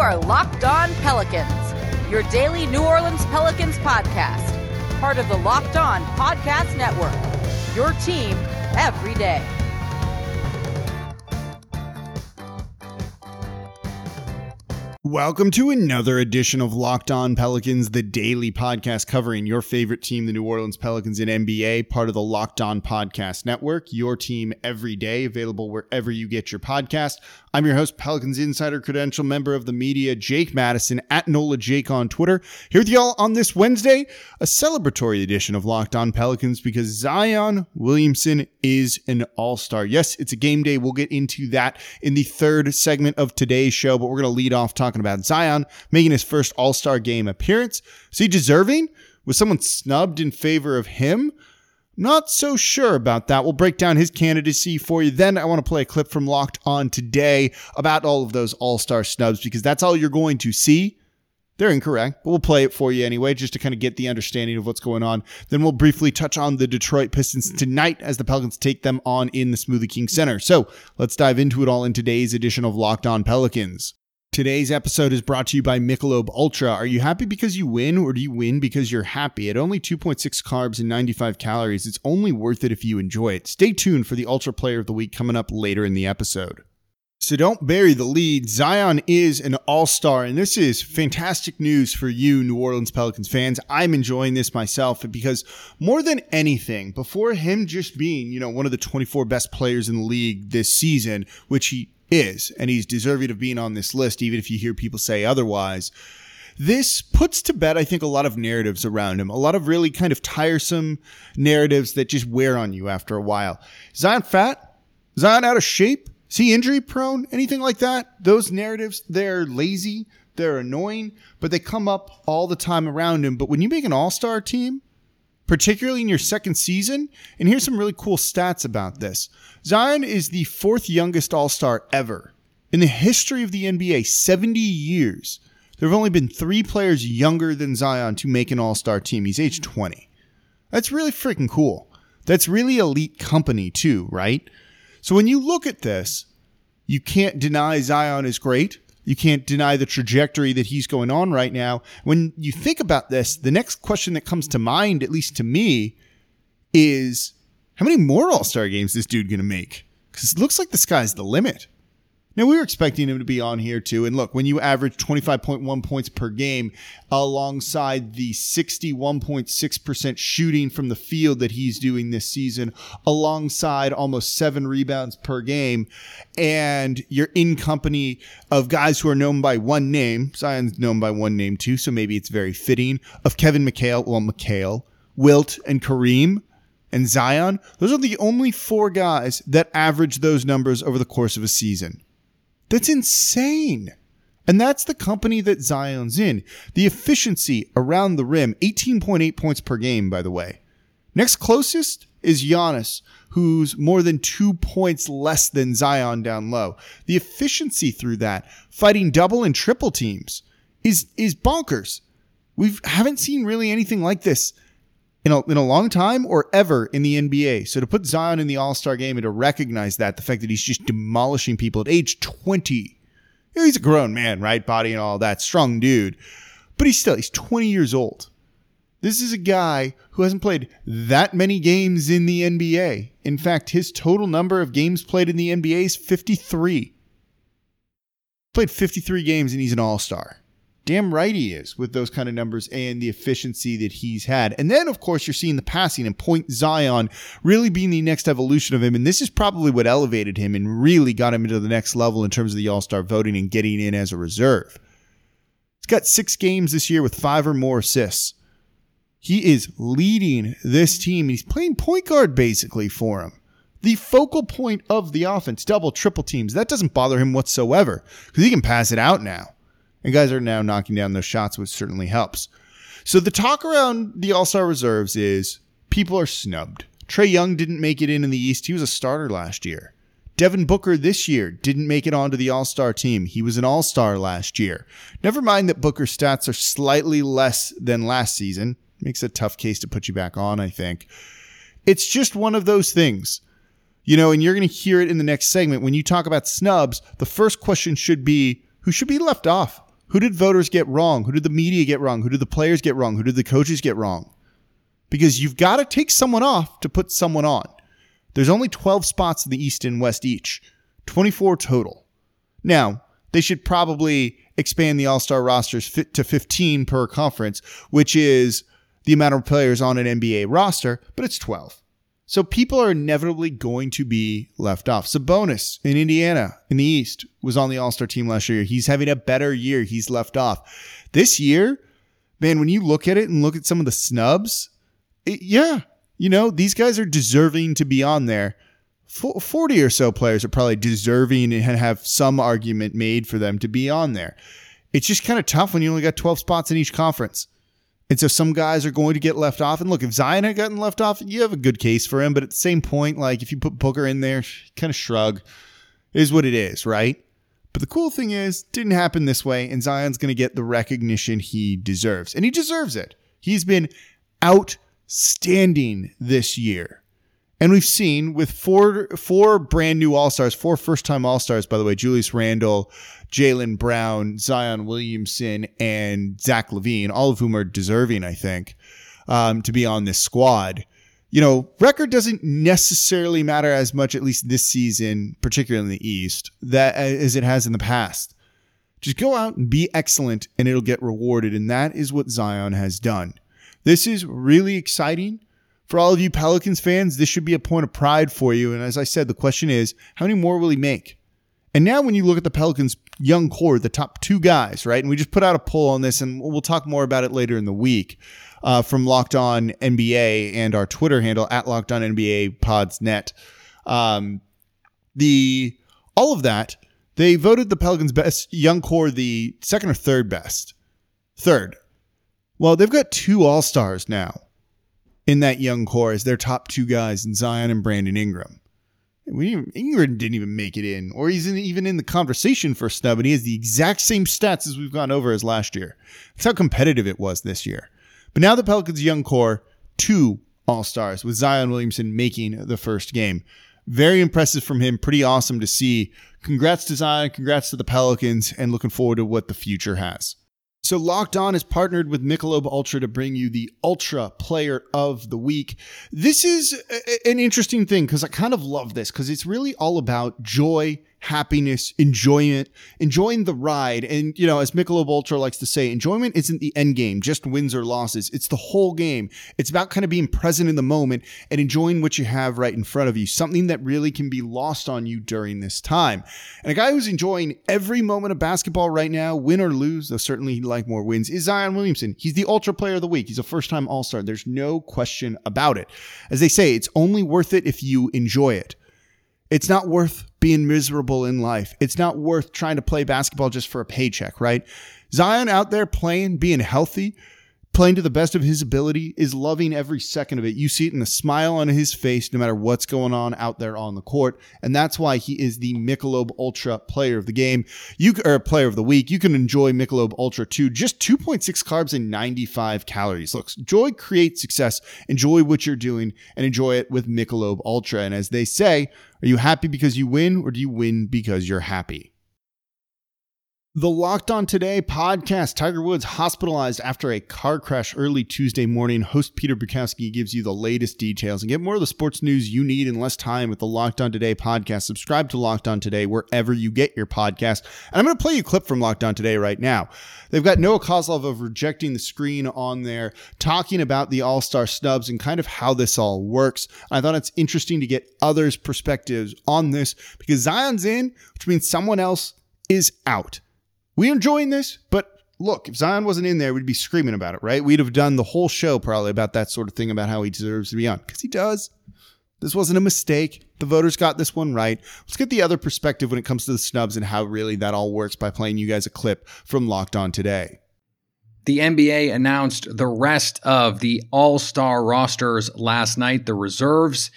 are Locked On Pelicans, your daily New Orleans Pelicans podcast, part of the Locked On Podcast Network. Your team every day. Welcome to another edition of Locked On Pelicans, the daily podcast covering your favorite team, the New Orleans Pelicans in NBA, part of the Locked On Podcast Network, your team every day, available wherever you get your podcast. I'm your host, Pelicans Insider Credential, member of the media, Jake Madison, at NOLA Jake on Twitter. Here with y'all on this Wednesday, a celebratory edition of Locked On Pelicans because Zion Williamson is an all star. Yes, it's a game day. We'll get into that in the third segment of today's show, but we're going to lead off talking about Zion making his first all star game appearance. Is he deserving? Was someone snubbed in favor of him? Not so sure about that. We'll break down his candidacy for you. Then I want to play a clip from Locked On today about all of those all star snubs because that's all you're going to see. They're incorrect, but we'll play it for you anyway, just to kind of get the understanding of what's going on. Then we'll briefly touch on the Detroit Pistons tonight as the Pelicans take them on in the Smoothie King Center. So let's dive into it all in today's edition of Locked On Pelicans. Today's episode is brought to you by Michelob Ultra. Are you happy because you win or do you win because you're happy? At only 2.6 carbs and 95 calories, it's only worth it if you enjoy it. Stay tuned for the Ultra Player of the Week coming up later in the episode. So don't bury the lead. Zion is an all star, and this is fantastic news for you, New Orleans Pelicans fans. I'm enjoying this myself because more than anything, before him just being, you know, one of the 24 best players in the league this season, which he is, and he's deserving of being on this list, even if you hear people say otherwise. This puts to bed, I think, a lot of narratives around him, a lot of really kind of tiresome narratives that just wear on you after a while. Zion fat? Zion out of shape? Is he injury prone? Anything like that? Those narratives, they're lazy, they're annoying, but they come up all the time around him. But when you make an all star team, particularly in your second season. And here's some really cool stats about this Zion is the fourth youngest All Star ever. In the history of the NBA, 70 years, there have only been three players younger than Zion to make an All Star team. He's age 20. That's really freaking cool. That's really elite company, too, right? So when you look at this, you can't deny Zion is great. You can't deny the trajectory that he's going on right now. When you think about this, the next question that comes to mind, at least to me, is how many more All Star games this dude going to make? Because it looks like the sky's the limit. Now, we were expecting him to be on here too. And look, when you average 25.1 points per game alongside the 61.6% shooting from the field that he's doing this season, alongside almost seven rebounds per game, and you're in company of guys who are known by one name, Zion's known by one name too, so maybe it's very fitting, of Kevin McHale, well, McHale, Wilt, and Kareem and Zion, those are the only four guys that average those numbers over the course of a season. That's insane. And that's the company that Zion's in. The efficiency around the rim, 18.8 points per game, by the way. Next closest is Giannis, who's more than two points less than Zion down low. The efficiency through that, fighting double and triple teams, is is bonkers. We haven't seen really anything like this in a, in a long time or ever in the NBA. So to put Zion in the All Star game and to recognize that, the fact that he's just demolishing people at age 20, you know, he's a grown man, right? Body and all that, strong dude. But he's still, he's 20 years old. This is a guy who hasn't played that many games in the NBA. In fact, his total number of games played in the NBA is 53. Played 53 games and he's an all star. Damn right he is with those kind of numbers and the efficiency that he's had. And then, of course, you're seeing the passing and Point Zion really being the next evolution of him. And this is probably what elevated him and really got him into the next level in terms of the All Star voting and getting in as a reserve. He's got six games this year with five or more assists. He is leading this team. He's playing point guard basically for him. The focal point of the offense, double, triple teams. That doesn't bother him whatsoever because he can pass it out now. And guys are now knocking down those shots, which certainly helps. So the talk around the All Star reserves is people are snubbed. Trae Young didn't make it in in the East. He was a starter last year. Devin Booker this year didn't make it onto the All Star team. He was an All Star last year. Never mind that Booker's stats are slightly less than last season. Makes a tough case to put you back on, I think. It's just one of those things. You know, and you're going to hear it in the next segment. When you talk about snubs, the first question should be who should be left off? Who did voters get wrong? Who did the media get wrong? Who did the players get wrong? Who did the coaches get wrong? Because you've got to take someone off to put someone on. There's only 12 spots in the East and West each, 24 total. Now, they should probably expand the All Star rosters to 15 per conference, which is the amount of players on an NBA roster, but it's 12. So people are inevitably going to be left off. Sabonis in Indiana in the East was on the All Star team last year. He's having a better year. He's left off. This year, man, when you look at it and look at some of the snubs, it, yeah, you know, these guys are deserving to be on there. 40 or so players are probably deserving and have some argument made for them to be on there. It's just kind of tough when you only got 12 spots in each conference. And so some guys are going to get left off. And look, if Zion had gotten left off, you have a good case for him. But at the same point, like if you put Booker in there, kind of shrug is what it is, right? But the cool thing is, didn't happen this way, and Zion's going to get the recognition he deserves. And he deserves it. He's been outstanding this year. And we've seen with four four brand new All Stars, four first time All Stars, by the way, Julius Randle, Jaylen Brown, Zion Williamson, and Zach LaVine, all of whom are deserving, I think, um, to be on this squad. You know, record doesn't necessarily matter as much, at least this season, particularly in the East, that as it has in the past. Just go out and be excellent, and it'll get rewarded, and that is what Zion has done. This is really exciting for all of you Pelicans fans. This should be a point of pride for you. And as I said, the question is, how many more will he make? And now, when you look at the Pelicans' young core, the top two guys, right? And we just put out a poll on this, and we'll talk more about it later in the week uh, from Locked On NBA and our Twitter handle at Locked On NBA Podsnet. Um, the all of that, they voted the Pelicans' best young core the second or third best. Third. Well, they've got two All Stars now in that young core as their top two guys in Zion and Brandon Ingram. We Ingram didn't even make it in, or he's in, even in the conversation for snub, and he has the exact same stats as we've gone over as last year. That's how competitive it was this year. But now the Pelicans' young core, two All Stars, with Zion Williamson making the first game. Very impressive from him. Pretty awesome to see. Congrats to Zion. Congrats to the Pelicans, and looking forward to what the future has. So Locked On is partnered with Michelob Ultra to bring you the Ultra Player of the Week. This is a- an interesting thing because I kind of love this because it's really all about joy happiness, enjoyment, enjoying the ride. And, you know, as Michelob Ultra likes to say, enjoyment isn't the end game, just wins or losses. It's the whole game. It's about kind of being present in the moment and enjoying what you have right in front of you, something that really can be lost on you during this time. And a guy who's enjoying every moment of basketball right now, win or lose, though certainly he'd like more wins, is Zion Williamson. He's the Ultra Player of the Week. He's a first time All Star. There's no question about it. As they say, it's only worth it if you enjoy it. It's not worth being miserable in life. It's not worth trying to play basketball just for a paycheck, right? Zion out there playing, being healthy, playing to the best of his ability, is loving every second of it. You see it in the smile on his face, no matter what's going on out there on the court. And that's why he is the Michelob Ultra player of the game. You a player of the week. You can enjoy Michelob Ultra too. Just 2.6 carbs and 95 calories. Look, joy creates success. Enjoy what you're doing and enjoy it with Michelob Ultra. And as they say, are you happy because you win or do you win because you're happy? The Locked On Today podcast Tiger Woods hospitalized after a car crash early Tuesday morning. Host Peter Bukowski gives you the latest details and get more of the sports news you need in less time with the Locked On Today podcast. Subscribe to Locked On Today wherever you get your podcast. And I'm going to play you a clip from Locked On Today right now. They've got Noah Kozlov of Rejecting the Screen on there talking about the All Star snubs and kind of how this all works. I thought it's interesting to get others' perspectives on this because Zion's in, which means someone else is out. We enjoying this, but look, if Zion wasn't in there, we'd be screaming about it, right? We'd have done the whole show probably about that sort of thing about how he deserves to be on because he does. This wasn't a mistake. The voters got this one right. Let's get the other perspective when it comes to the snubs and how really that all works by playing you guys a clip from Locked On today. The NBA announced the rest of the All Star rosters last night, the reserves.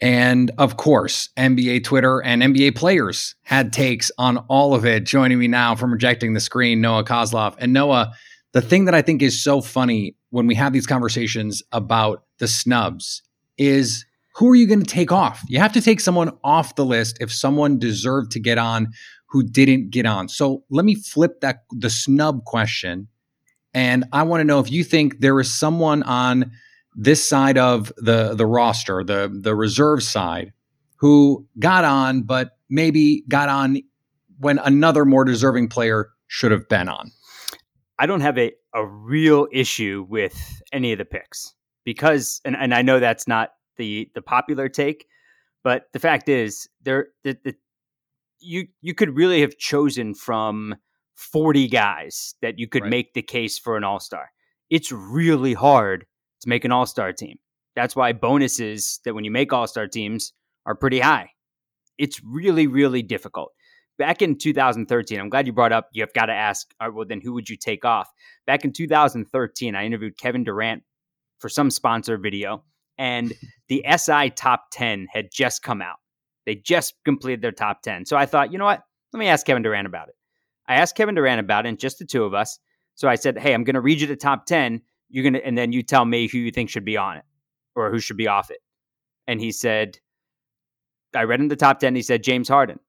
And of course, NBA Twitter and NBA players had takes on all of it. Joining me now from Rejecting the Screen, Noah Kozlov. And Noah, the thing that I think is so funny when we have these conversations about the snubs is who are you going to take off? You have to take someone off the list if someone deserved to get on. who didn't get on. So let me flip that the snub question. And I want to know if you think there is someone on this side of the the roster, the the reserve side, who got on, but maybe got on when another more deserving player should have been on. I don't have a, a real issue with any of the picks because and, and I know that's not the the popular take, but the fact is there the, the you you could really have chosen from 40 guys that you could right. make the case for an all-star. It's really hard to make an all-star team. That's why bonuses that when you make all-star teams are pretty high. It's really really difficult. Back in 2013, I'm glad you brought up you've got to ask, right, well then who would you take off? Back in 2013, I interviewed Kevin Durant for some sponsor video and the SI top 10 had just come out. They just completed their top 10. So I thought, you know what? Let me ask Kevin Durant about it. I asked Kevin Durant about it, and just the two of us. So I said, hey, I'm going to read you the top 10. You're to, and then you tell me who you think should be on it or who should be off it. And he said, I read in the top 10. He said, James Harden.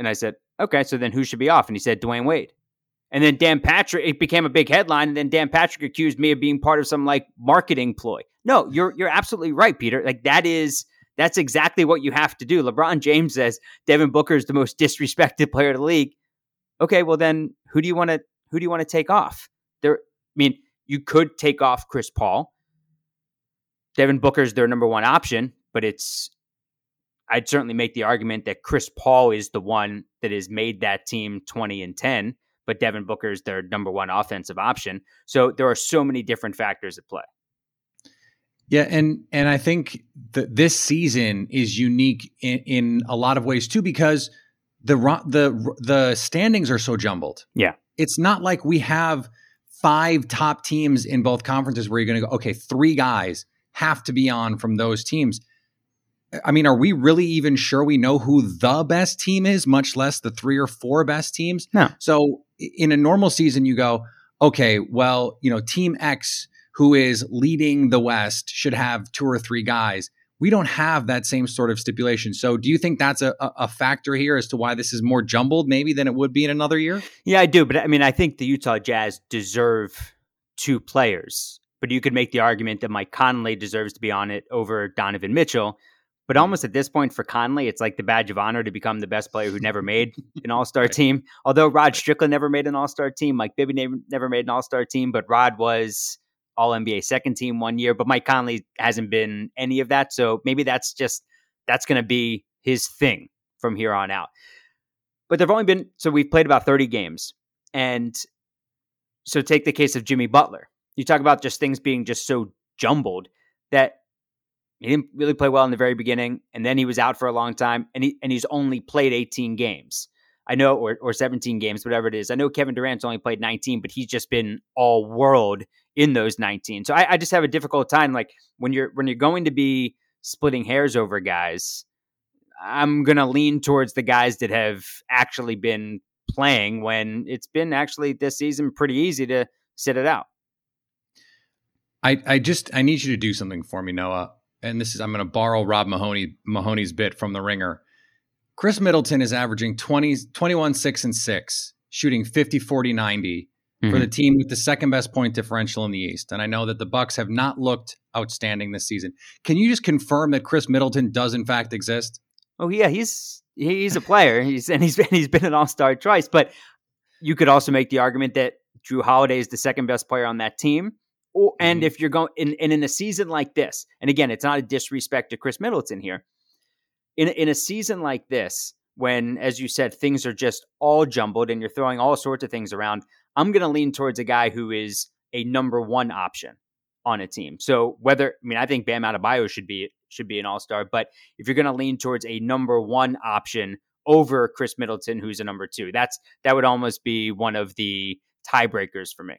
And I said, okay, so then who should be off? And he said, Dwyane Wade. And then Dan Patrick, it became a big headline. And then Dan Patrick accused me of being part of some like marketing ploy. No, you're you're absolutely right, Peter. Like that is that's exactly what you have to do. LeBron James says Devin Booker is the most disrespected player in the league. Okay, well then who do you want to who do you want to take off? There I mean, you could take off Chris Paul. Devin Booker is their number one option, but it's I'd certainly make the argument that Chris Paul is the one that has made that team 20 and 10, but Devin Booker is their number one offensive option. So there are so many different factors at play. Yeah, and and I think that this season is unique in, in a lot of ways too because the the the standings are so jumbled. Yeah, it's not like we have five top teams in both conferences where you're going to go. Okay, three guys have to be on from those teams. I mean, are we really even sure we know who the best team is, much less the three or four best teams? No. So in a normal season, you go, okay, well, you know, Team X who is leading the West should have two or three guys. We don't have that same sort of stipulation. So, do you think that's a, a factor here as to why this is more jumbled, maybe, than it would be in another year? Yeah, I do. But I mean, I think the Utah Jazz deserve two players. But you could make the argument that Mike Conley deserves to be on it over Donovan Mitchell. But almost at this point for Conley, it's like the badge of honor to become the best player who never made an All Star team. Although Rod Strickland never made an All Star team, Mike Bibby never made an All Star team, but Rod was all NBA second team one year, but Mike Conley hasn't been any of that. So maybe that's just that's going to be his thing from here on out. But there've only been so we've played about 30 games. And so take the case of Jimmy Butler. You talk about just things being just so jumbled that he didn't really play well in the very beginning, and then he was out for a long time, and he and he's only played 18 games. I know, or, or 17 games, whatever it is. I know Kevin Durant's only played 19, but he's just been all world in those 19. So I, I just have a difficult time. Like when you're when you're going to be splitting hairs over guys, I'm gonna lean towards the guys that have actually been playing when it's been actually this season pretty easy to sit it out. I, I just I need you to do something for me, Noah. And this is I'm to borrow Rob Mahoney Mahoney's bit from The Ringer. Khris Middleton is averaging 20, 21, 6, and 6, shooting 50, 40, 90 mm-hmm. for the team with the second best point differential in the East. And I know that the Bucks have not looked outstanding this season. Can you just confirm that Khris Middleton does in fact exist? Oh yeah, he's he's a player. he's and he's been he's been an all-star twice, but you could also make the argument that Jrue Holiday is the second best player on that team. Or, and mm-hmm. if you're going in, and in a season like this, and again, it's not a disrespect to Khris Middleton here, in in a season like this, when as you said things are just all jumbled and you're throwing all sorts of things around, I'm going to lean towards a guy who is a number one option on a team. So whether I mean I think Bam Adebayo should be should be an all star, but if you're going to lean towards a number one option over Khris Middleton, who's a number two, that's that would almost be one of the tiebreakers for me.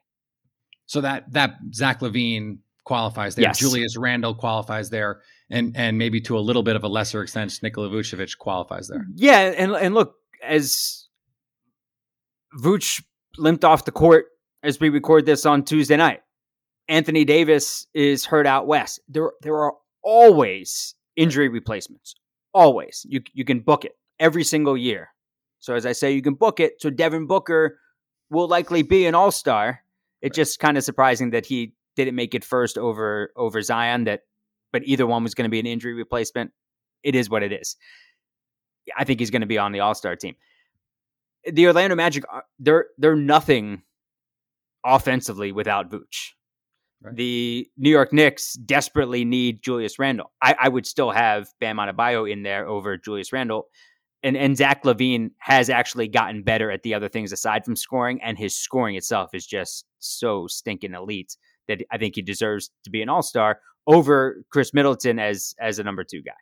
So that that Zach LaVine qualifies there. Yes. Julius Randle qualifies there and and maybe to a little bit of a lesser extent, Nikola Vucevic qualifies there. Yeah, and and look, as Vuce limped off the court as we record this on Tuesday night, Anthony Davis is hurt out west. There there are always injury replacements. Always, you you can book it every single year. So as I say, you can book it. So Devin Booker will likely be an All Star. It's right. just kind of surprising that he didn't make it first over over Zion. That, but either one was going to be an injury replacement. It is what it is. I think he's going to be on the All Star team. The Orlando Magic, they're they're nothing offensively without Vooch. Right. The New York Knicks desperately need Julius Randle. I, I would still have Bam Adebayo in there over Julius Randle. And, and Zach LaVine has actually gotten better at the other things aside from scoring, and his scoring itself is just so stinking elite that I think he deserves to be an all star over Khris Middleton as as a number two guy.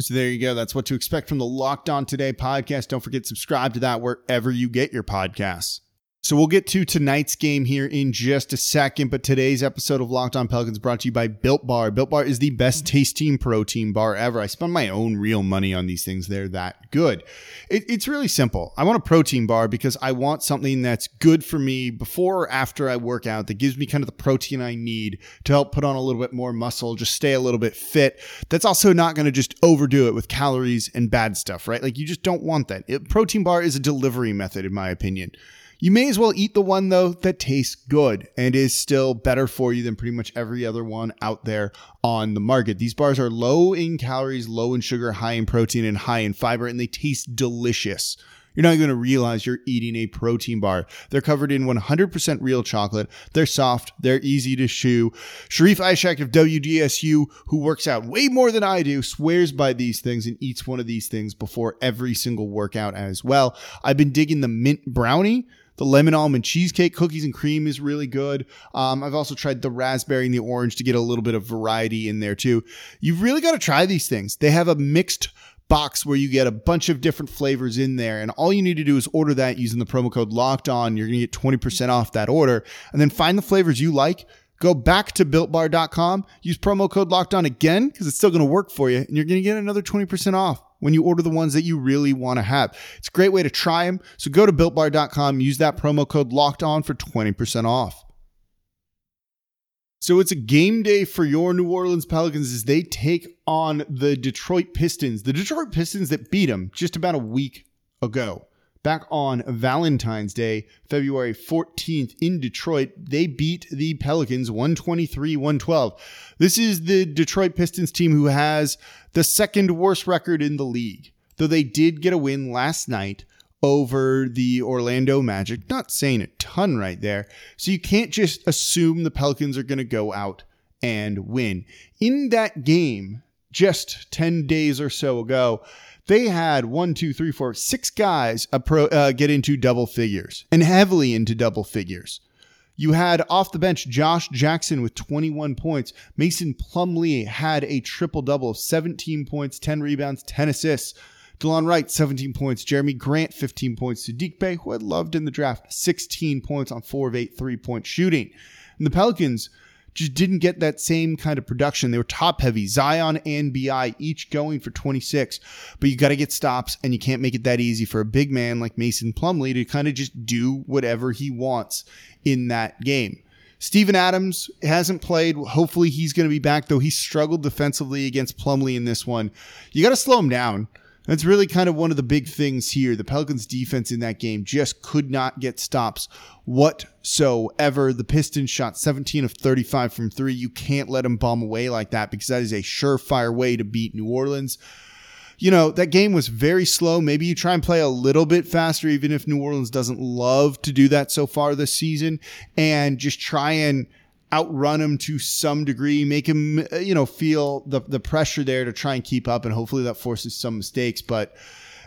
So there you go. That's what to expect from the Locked On Today podcast. Don't forget subscribe to that wherever you get your podcasts. So we'll get to tonight's game here in just a second, but today's episode of Locked On Pelicans brought to you by Built Bar. Built Bar is the best tasting protein bar ever. I spend my own real money on these things. They're that good. It, it's really simple. I want a protein bar because I want something that's good for me before or after I work out that gives me kind of the protein I need to help put on a little bit more muscle, just stay a little bit fit. That's also not going to just overdo it with calories and bad stuff, right? Like you just don't want that. It, protein bar is a delivery method, in my opinion. You may as well eat the one, though, that tastes good and is still better for you than pretty much every other one out there on the market. These bars are low in calories, low in sugar, high in protein, and high in fiber, and they taste delicious. You're not going to realize you're eating a protein bar. They're covered in 100% real chocolate. They're soft. They're easy to chew. Sharif Ishak of WDSU, who works out way more than I do, swears by these things and eats one of these things before every single workout as well. I've been digging the mint brownie. The lemon almond cheesecake cookies and cream is really good. Um, I've also tried the raspberry and the orange to get a little bit of variety in there too. You've really got to try these things. They have a mixed box where you get a bunch of different flavors in there. And all you need to do is order that using the promo code locked on. You're going to get 20% off that order. And then find the flavors you like. Go back to builtbar.com, use promo code locked on again because it's still going to work for you. And you're going to get another 20% off when you order the ones that you really want to have. It's a great way to try them. So go to builtbar.com, use that promo code locked on for 20% off. So it's a game day for your New Orleans Pelicans as they take on the Detroit Pistons. The Detroit Pistons that beat them just about a week ago back on Valentine's Day, February 14th in Detroit. They beat the Pelicans 123 112. This is the Detroit Pistons team who has the second worst record in the league, though they did get a win last night over the Orlando Magic. Not saying a ton right there. So you can't just assume the Pelicans are going to go out and win. In that game, just 10 days or so ago, they had one, two, three, four, six guys uh, get into double figures and heavily into double figures. You had off the bench Josh Jackson with 21 points. Mason Plumlee had a triple double of 17 points, 10 rebounds, 10 assists. Delon Wright, 17 points. Jerami Grant, 15 points. Saddiq Bey, who I loved in the draft, 16 points on 4 of 8 three point shooting. And the Pelicans just didn't get that same kind of production. They were top heavy. Zion and BI each going for 26, but you got to get stops and you can't make it that easy for a big man like Mason Plumlee to kind of just do whatever he wants in that game. Steven Adams hasn't played. Hopefully he's going to be back, though he struggled defensively against Plumlee in this one. You got to slow him down. That's really kind of one of the big things here. The Pelicans defense in that game just could not get stops whatsoever. The Pistons shot 17 of 35 from three. You can't let them bomb away like that because that is a surefire way to beat New Orleans. You know, that game was very slow. Maybe you try and play a little bit faster, even if New Orleans doesn't love to do that so far this season, and just try and outrun him to some degree, make him, uh, you know, feel the, the pressure there to try and keep up. And hopefully that forces some mistakes. But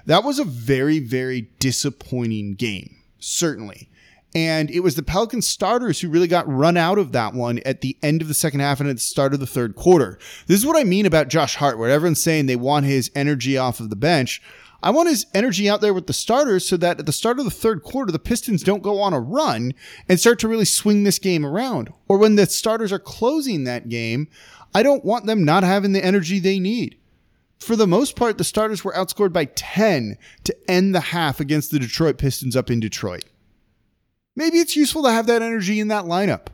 that was a very, very disappointing game, certainly. And it was the Pelican starters who really got run out of that one at the end of the second half and at the start of the third quarter. This is what I mean about Josh Hart, where everyone's saying they want his energy off of the bench. I want his energy out there with the starters so that at the start of the third quarter, the Pistons don't go on a run and start to really swing this game around. Or when the starters are closing that game, I don't want them not having the energy they need. For the most part, the starters were outscored by 10 to end the half against the Detroit Pistons up in Detroit. Maybe it's useful to have that energy in that lineup.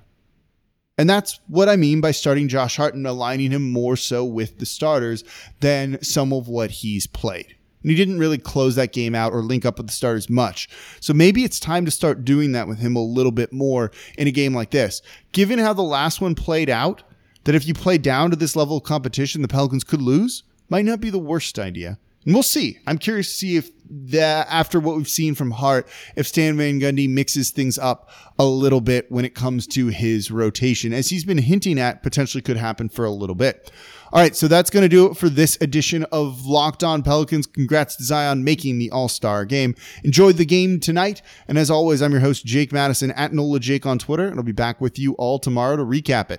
And that's what I mean by starting Josh Hart and aligning him more so with the starters than some of what he's played. And he didn't really close that game out or link up with the starters much. So maybe it's time to start doing that with him a little bit more in a game like this. Given how the last one played out, that if you play down to this level of competition, the Pelicans could lose, might not be the worst idea. And we'll see. I'm curious to see if that after what we've seen from Hart, if Stan Van Gundy mixes things up a little bit when it comes to his rotation, as he's been hinting at potentially could happen for a little bit. All right, so that's going to do it for this edition of Locked On Pelicans. Congrats to Zion making the All Star game. Enjoy the game tonight. And as always, I'm your host, Jake Madison at NOLA Jake on Twitter, and I'll be back with you all tomorrow to recap it.